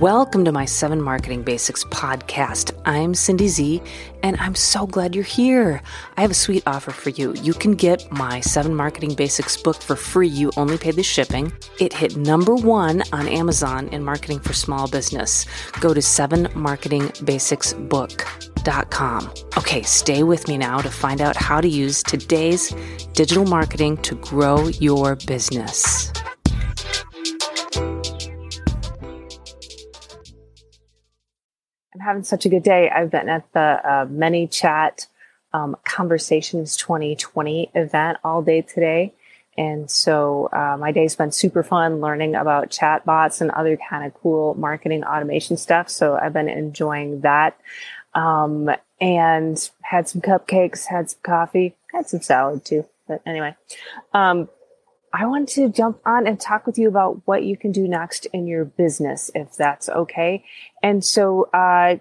Welcome to my Seven Marketing Basics podcast. I'm Cindy Z, and I'm so glad you're here. I have a sweet offer for you. You can get my Seven Marketing Basics book for free. You only pay the shipping. It hit number one on Amazon in marketing for small business. Go to sevenmarketingbasicsbook.com. Okay, stay with me now to find out how to use today's digital marketing to grow your business. I'm having such a good day. I've been at the uh, ManyChat um, Conversations 2020 event all day today. And so uh, my day's been super fun learning about chatbots and other kind of cool marketing automation stuff. So I've been enjoying that. Um, and had some cupcakes, had some coffee, had some salad too. But anyway, um, I want to jump on and talk with you about what you can do next in your business, if that's okay. And so, uh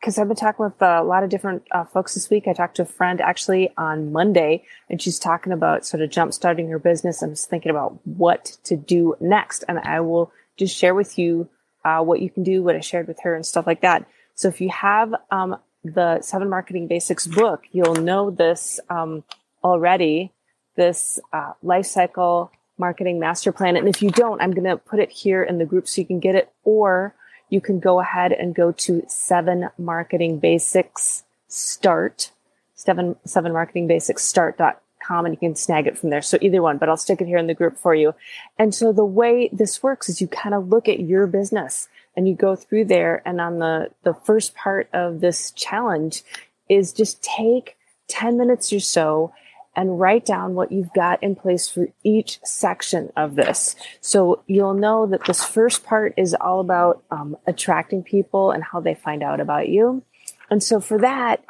because uh, I've been talking with a lot of different uh, folks this week. I talked to a friend actually on Monday, and she's talking about sort of jump starting her business. I'm just thinking about what to do next, and I will just share with you uh, what you can do, what I shared with her, and stuff like that. So if you have um, the Seven Marketing Basics book, you'll know this um, already this uh, life cycle marketing master plan. And if you don't, I'm going to put it here in the group so you can get it, or you can go ahead and go to seven marketing basics start, seven, seven marketing basics start.com and you can snag it from there. So either one, but I'll stick it here in the group for you. And so the way this works is you kind of look at your business and you go through there. And on the, the first part of this challenge is just take 10 minutes or so and write down what you've got in place for each section of this. So you'll know that this first part is all about um, attracting people and how they find out about you. And so for that,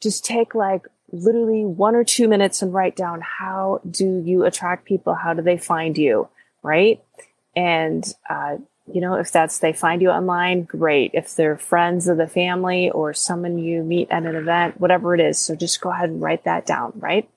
just take like literally one or two minutes and write down how do you attract people? How do they find you? Right. And, uh, you know, if that's they find you online, great. If they're friends of the family or someone you meet at an event, whatever it is. So just go ahead and write that down, right?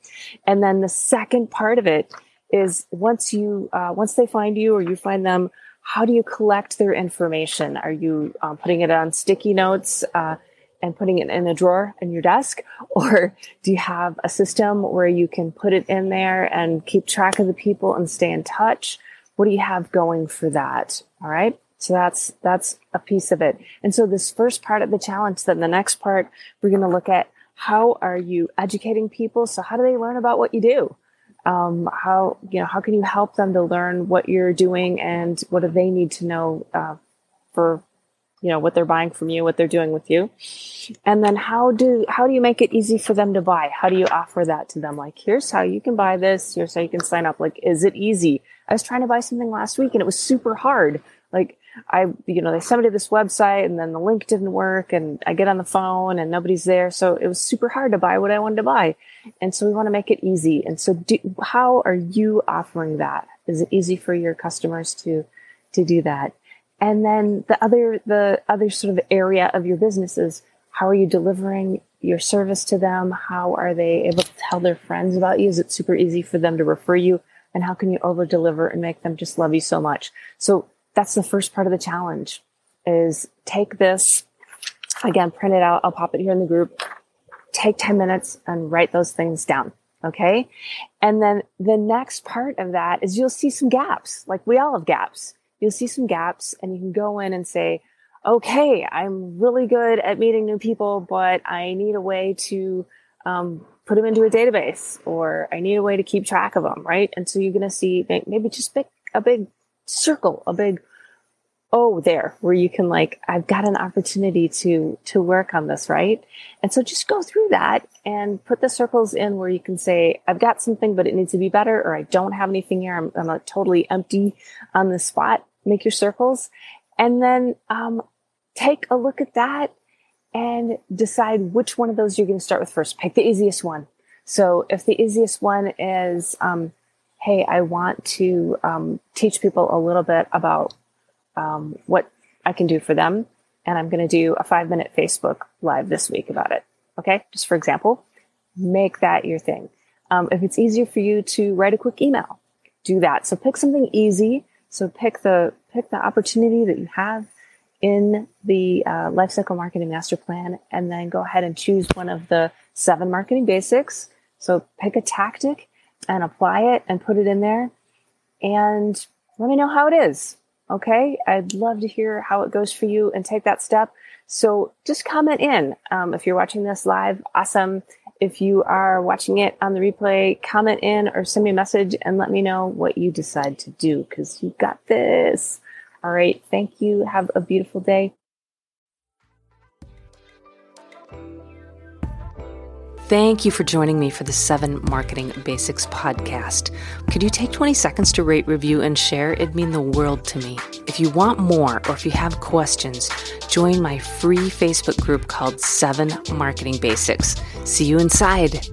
And then the second part of it is once you, uh, once they find you or you find them, how do you collect their information? Are you um, putting it on sticky notes? Uh, and putting it in a drawer in your desk? Or do you have a system where you can put it in there and keep track of the people and stay in touch? What do you have going for that? All right. So that's, that's a piece of it. And so this first part of the challenge, then the next part, we're going to look at how are you educating people? So how do they learn about what you do? Um, how, you know, how can you help them to learn what you're doing and what do they need to know, uh, for, you know, what they're buying from you, what they're doing with you. And then how do, how do you make it easy for them to buy? How do you offer that to them? Like, here's how you can buy this. Here's how you can sign up. Like, is it easy? I was trying to buy something last week and it was super hard. Like I, you know, they sent me to this website and then the link didn't work and I get on the phone and nobody's there. So it was super hard to buy what I wanted to buy. And so we want to make it easy. And so do, how are you offering that? Is it easy for your customers to, to do that? And then the other, the other sort of area of your business is how are you delivering your service to them? How are they able to tell their friends about you? Is it super easy for them to refer you? and how can you over deliver and make them just love you so much so that's the first part of the challenge is take this again print it out i'll pop it here in the group take 10 minutes and write those things down okay and then the next part of that is you'll see some gaps like we all have gaps you'll see some gaps and you can go in and say okay i'm really good at meeting new people but i need a way to um, put them into a database or I need a way to keep track of them, right? And so you're going to see maybe just pick a big circle, a big oh there where you can like I've got an opportunity to to work on this, right? And so just go through that and put the circles in where you can say I've got something but it needs to be better or I don't have anything here. I'm, I'm totally empty on the spot. Make your circles and then um, take a look at that and decide which one of those you're going to start with first. Pick the easiest one. So if the easiest one is, um, hey, I want to um, teach people a little bit about um, what I can do for them, and I'm going to do a five minute Facebook live this week about it. Okay, just for example, make that your thing. Um, if it's easier for you to write a quick email, do that. So pick something easy. So pick the pick the opportunity that you have in the uh, Lifecycle Marketing Master Plan and then go ahead and choose one of the seven marketing basics. So pick a tactic and apply it and put it in there and let me know how it is. Okay. I'd love to hear how it goes for you and take that step. So just comment in. Um, if you're watching this live, awesome. If you are watching it on the replay, comment in or send me a message and let me know what you decide to do because you got this. All right. Thank you. Have a beautiful day. Thank you for joining me for the 7 Marketing Basics podcast. Could you take 20 seconds to rate, review, and share? It'd mean the world to me. If you want more or if you have questions, join my free Facebook group called 7 Marketing Basics. See you inside.